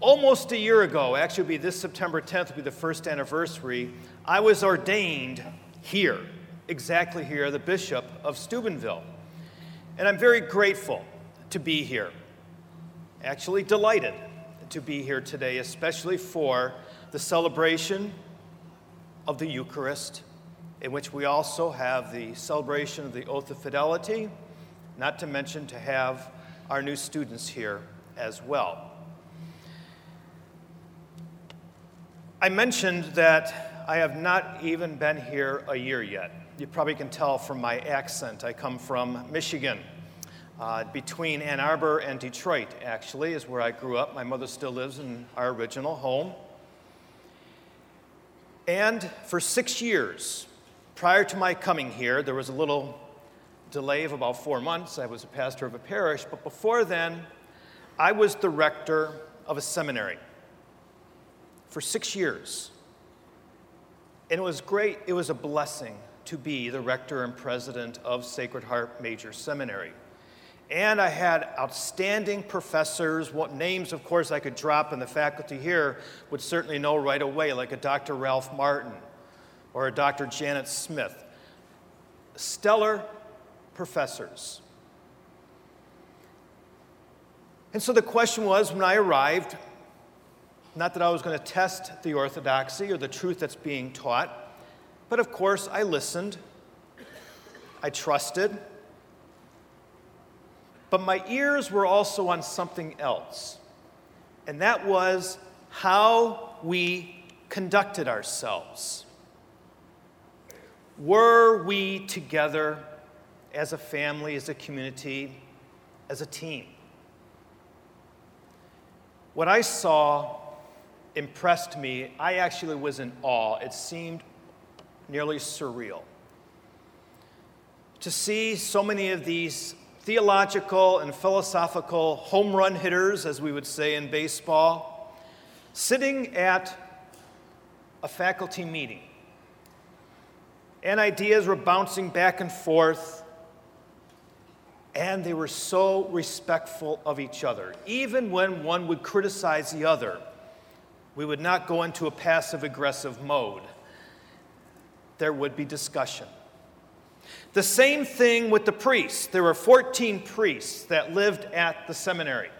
Almost a year ago, actually, be this September 10th, will be the first anniversary, I was ordained here, exactly here, the Bishop of Steubenville. And I'm very grateful to be here. Actually, delighted to be here today, especially for the celebration of the Eucharist, in which we also have the celebration of the Oath of Fidelity, not to mention to have our new students here as well. I mentioned that I have not even been here a year yet. You probably can tell from my accent. I come from Michigan. Uh, between Ann Arbor and Detroit, actually, is where I grew up. My mother still lives in our original home. And for six years, prior to my coming here, there was a little delay of about four months. I was a pastor of a parish, but before then, I was the rector of a seminary for six years. And it was great, it was a blessing to be the rector and president of Sacred Heart Major Seminary. And I had outstanding professors, what names, of course, I could drop, and the faculty here would certainly know right away, like a Dr. Ralph Martin or a Dr. Janet Smith. Stellar professors. And so the question was when I arrived, not that I was going to test the orthodoxy or the truth that's being taught, but of course I listened, I trusted, but my ears were also on something else, and that was how we conducted ourselves. Were we together as a family, as a community, as a team? What I saw impressed me. I actually was in awe. It seemed nearly surreal. To see so many of these theological and philosophical home run hitters, as we would say in baseball, sitting at a faculty meeting. And ideas were bouncing back and forth, and they were so respectful of each other. Even when one would criticize the other, we would not go into a passive aggressive mode. There would be discussion. The same thing with the priests. There were 14 priests that lived at the seminary.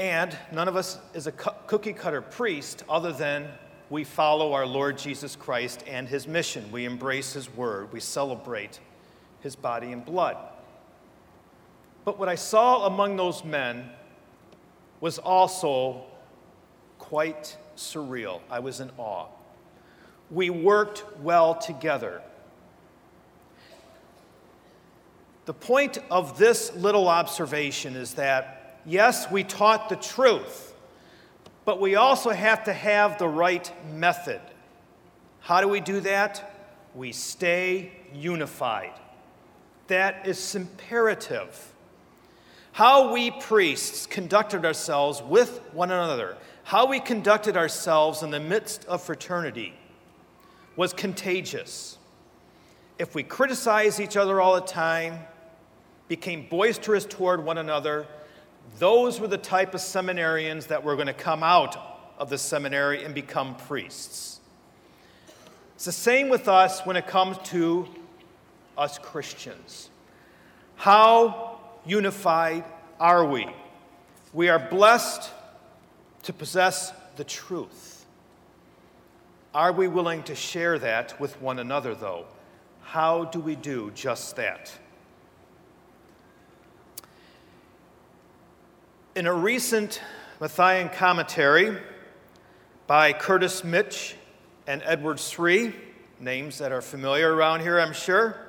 And none of us is a cookie cutter priest other than we follow our Lord Jesus Christ and his mission. We embrace his word, we celebrate his body and blood. But what I saw among those men was also quite surreal. I was in awe. We worked well together. The point of this little observation is that, yes, we taught the truth, but we also have to have the right method. How do we do that? We stay unified. That is imperative. How we priests conducted ourselves with one another, how we conducted ourselves in the midst of fraternity, was contagious. If we criticized each other all the time, became boisterous toward one another, those were the type of seminarians that were going to come out of the seminary and become priests. It's the same with us when it comes to us Christians. How unified are we? We are blessed to possess the truth. Are we willing to share that with one another, though? How do we do just that? In a recent Matthean commentary by Curtis Mitch and Edward Sri, names that are familiar around here, I'm sure,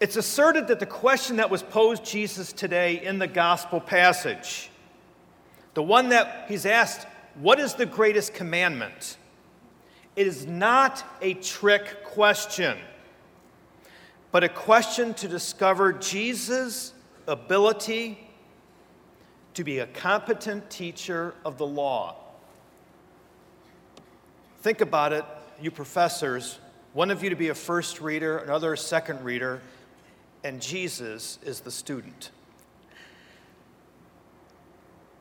it's asserted that the question that was posed Jesus today in the gospel passage, the one that he's asked, What is the greatest commandment? It is not a trick question, but a question to discover Jesus' ability to be a competent teacher of the law. Think about it, you professors, one of you to be a first reader, another a second reader and Jesus is the student.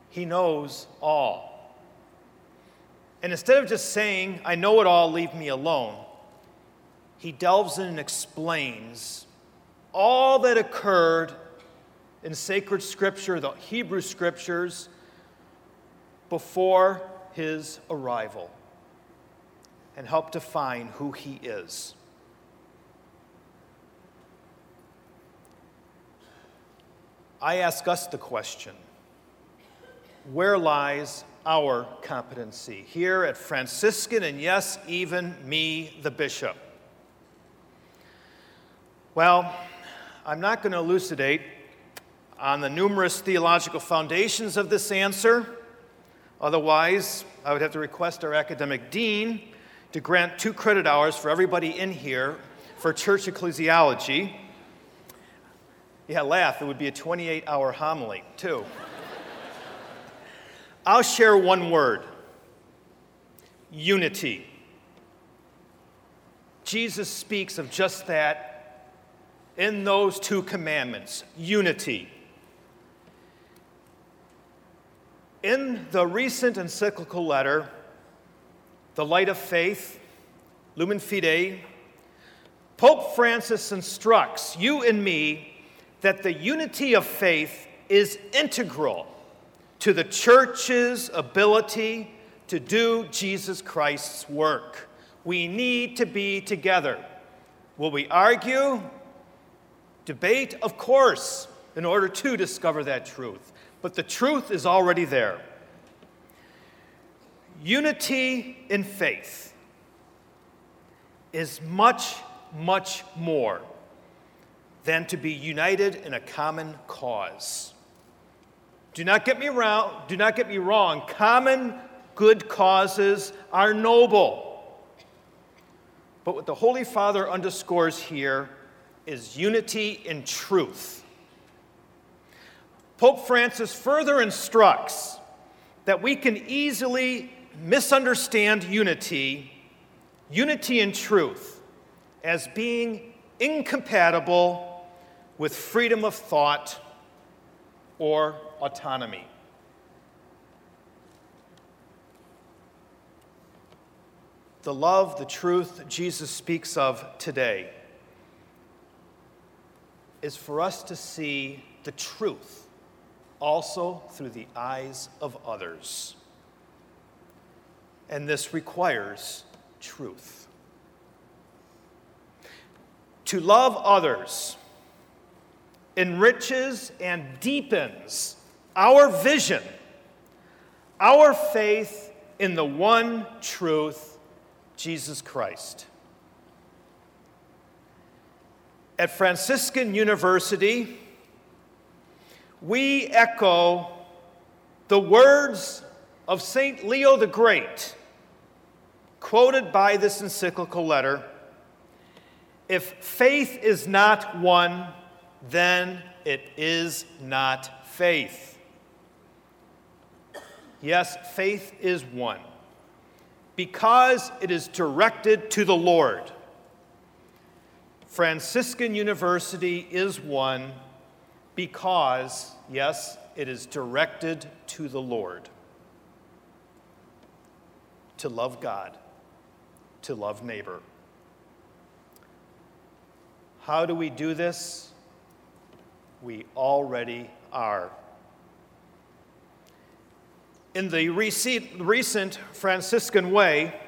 He knows all. And instead of just saying, I know it all, leave me alone, he delves in and explains all that occurred in sacred scripture, the Hebrew scriptures, before his arrival and help define who he is. I ask us the question where lies our competency? Here at Franciscan, and yes, even me, the bishop. Well, I'm not going to elucidate on the numerous theological foundations of this answer. Otherwise, I would have to request our academic dean to grant two credit hours for everybody in here for church ecclesiology. Yeah, laugh. It would be a 28 hour homily, too. I'll share one word unity. Jesus speaks of just that in those two commandments unity. In the recent encyclical letter, The Light of Faith, Lumen Fidei, Pope Francis instructs you and me that the unity of faith is integral to the church's ability to do Jesus Christ's work. We need to be together. Will we argue? Debate? Of course, in order to discover that truth. But the truth is already there. Unity in faith is much, much more than to be united in a common cause. Do not get me wrong, do not get me wrong. Common good causes are noble. But what the Holy Father underscores here is unity in truth. Pope Francis further instructs that we can easily misunderstand unity, unity in truth, as being incompatible with freedom of thought or autonomy. The love, the truth Jesus speaks of today is for us to see the truth also through the eyes of others. And this requires truth. To love others enriches and deepens our vision, our faith in the one truth, Jesus Christ. At Franciscan University, we echo the words of St. Leo the Great, quoted by this encyclical letter If faith is not one, then it is not faith. Yes, faith is one because it is directed to the Lord. Franciscan University is one because, yes, it is directed to the Lord. To love God, to love neighbor. How do we do this? We already are. In the recent Franciscan Way,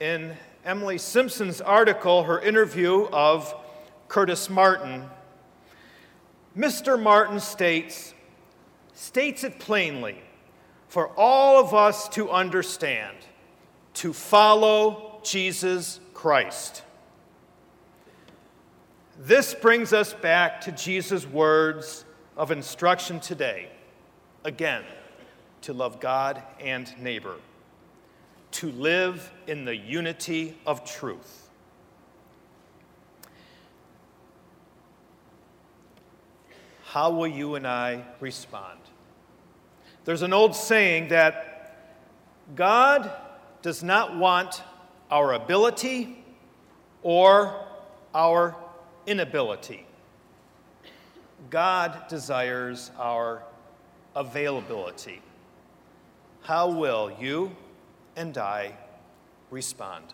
in Emily Simpson's article, her interview of Curtis Martin, Mr. Martin states, states it plainly for all of us to understand, to follow Jesus Christ. This brings us back to Jesus' words of instruction today. Again, to love God and neighbor, to live in the unity of truth. How will you and I respond? There's an old saying that God does not want our ability or our inability. God desires our availability. How will you and I respond?